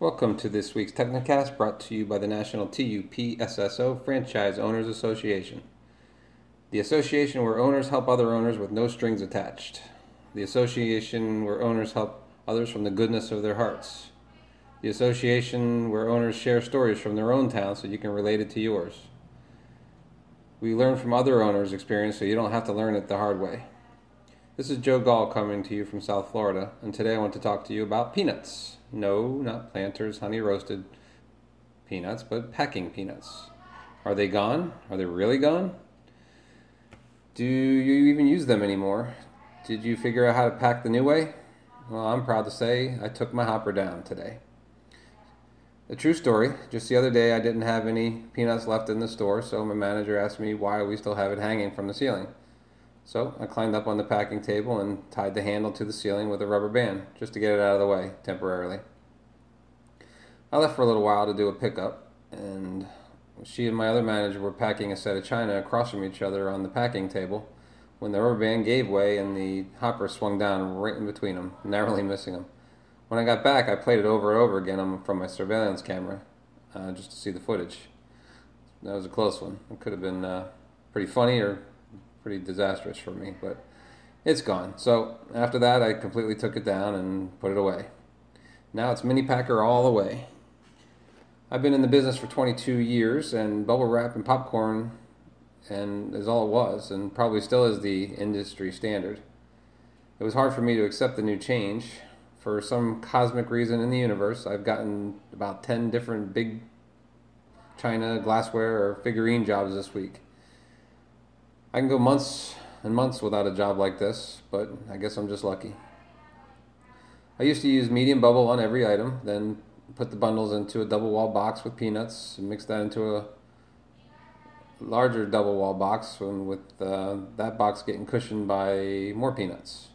Welcome to this week's TechnoCast brought to you by the National TUPSSO Franchise Owners Association. The association where owners help other owners with no strings attached. The association where owners help others from the goodness of their hearts. The association where owners share stories from their own town so you can relate it to yours. We learn from other owners' experience so you don't have to learn it the hard way. This is Joe Gall coming to you from South Florida, and today I want to talk to you about peanuts. No, not planters, honey roasted peanuts, but packing peanuts. Are they gone? Are they really gone? Do you even use them anymore? Did you figure out how to pack the new way? Well, I'm proud to say I took my hopper down today. A true story. Just the other day, I didn't have any peanuts left in the store, so my manager asked me why we still have it hanging from the ceiling. So I climbed up on the packing table and tied the handle to the ceiling with a rubber band, just to get it out of the way temporarily. I left for a little while to do a pickup, and she and my other manager were packing a set of china across from each other on the packing table when the rubber band gave way and the hopper swung down right in between them, narrowly missing them. When I got back, I played it over and over again from my surveillance camera uh, just to see the footage. That was a close one. It could have been uh, pretty funny or pretty disastrous for me, but it's gone. So after that, I completely took it down and put it away. Now it's mini packer all the way. I've been in the business for 22 years, and bubble wrap and popcorn and is all it was, and probably still is the industry standard. It was hard for me to accept the new change. For some cosmic reason in the universe, I've gotten about 10 different big china, glassware, or figurine jobs this week. I can go months and months without a job like this, but I guess I'm just lucky. I used to use medium bubble on every item, then put the bundles into a double wall box with peanuts and mix that into a larger double wall box and with uh, that box getting cushioned by more peanuts.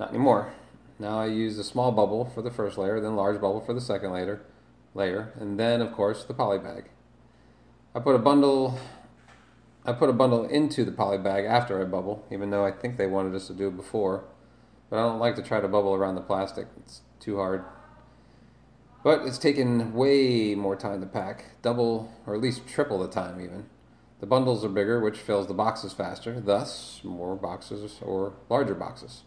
Not anymore. Now I use a small bubble for the first layer, then large bubble for the second layer, layer, and then of course the poly bag. I put a bundle I put a bundle into the poly bag after I bubble, even though I think they wanted us to do it before. But I don't like to try to bubble around the plastic. It's too hard. But it's taken way more time to pack, double or at least triple the time even. The bundles are bigger, which fills the boxes faster, thus more boxes or larger boxes.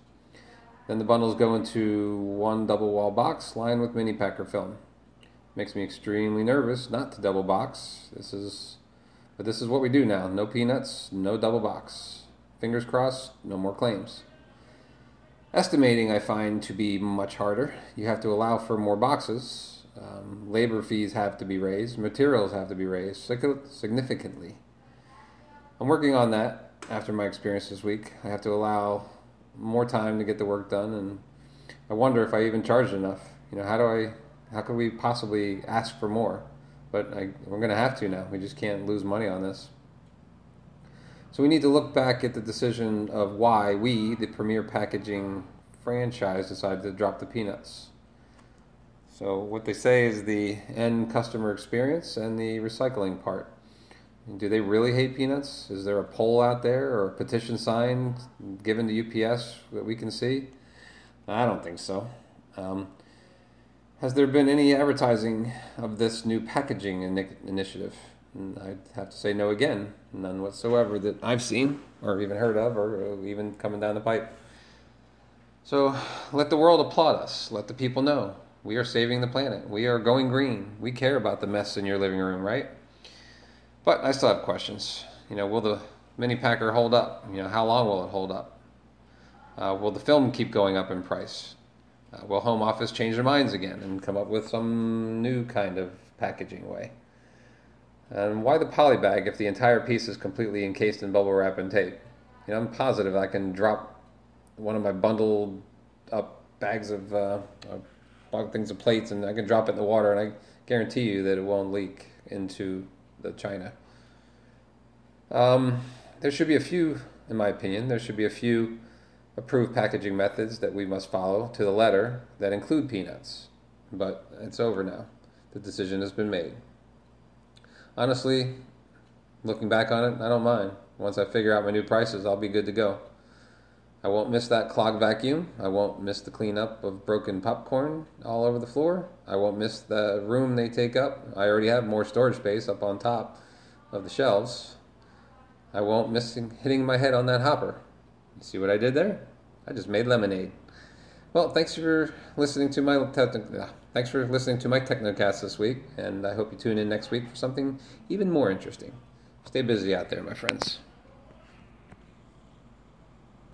Then the bundles go into one double wall box lined with mini packer film. Makes me extremely nervous not to double box. This is but this is what we do now. No peanuts, no double box. Fingers crossed, no more claims. Estimating I find to be much harder. You have to allow for more boxes. Um, labor fees have to be raised. Materials have to be raised significantly. I'm working on that after my experience this week. I have to allow more time to get the work done, and I wonder if I even charged enough. You know, how do I, how could we possibly ask for more? But I, we're going to have to now. We just can't lose money on this. So we need to look back at the decision of why we, the premier packaging franchise, decided to drop the peanuts. So what they say is the end customer experience and the recycling part. Do they really hate peanuts? Is there a poll out there or a petition sign given to UPS that we can see? I don't think so. Um, has there been any advertising of this new packaging in- initiative? And I'd have to say no again. None whatsoever that I've seen or even heard of or even coming down the pipe. So let the world applaud us. Let the people know. We are saving the planet. We are going green. We care about the mess in your living room, right? But I still have questions. You know, will the mini packer hold up? You know, how long will it hold up? Uh, will the film keep going up in price? Uh, will Home Office change their minds again and come up with some new kind of packaging way? And why the poly bag if the entire piece is completely encased in bubble wrap and tape? You know, I'm positive I can drop one of my bundled up bags of uh, uh, things of plates and I can drop it in the water and I guarantee you that it won't leak into the china. Um, there should be a few, in my opinion, there should be a few approved packaging methods that we must follow to the letter that include peanuts. But it's over now. The decision has been made. Honestly, looking back on it, I don't mind. Once I figure out my new prices, I'll be good to go. I won't miss that clog vacuum. I won't miss the cleanup of broken popcorn all over the floor. I won't miss the room they take up. I already have more storage space up on top of the shelves. I won't miss hitting my head on that hopper. See what I did there? I just made lemonade. Well, thanks for listening to my te- ah, thanks for listening to my Technocast this week, and I hope you tune in next week for something even more interesting. Stay busy out there, my friends.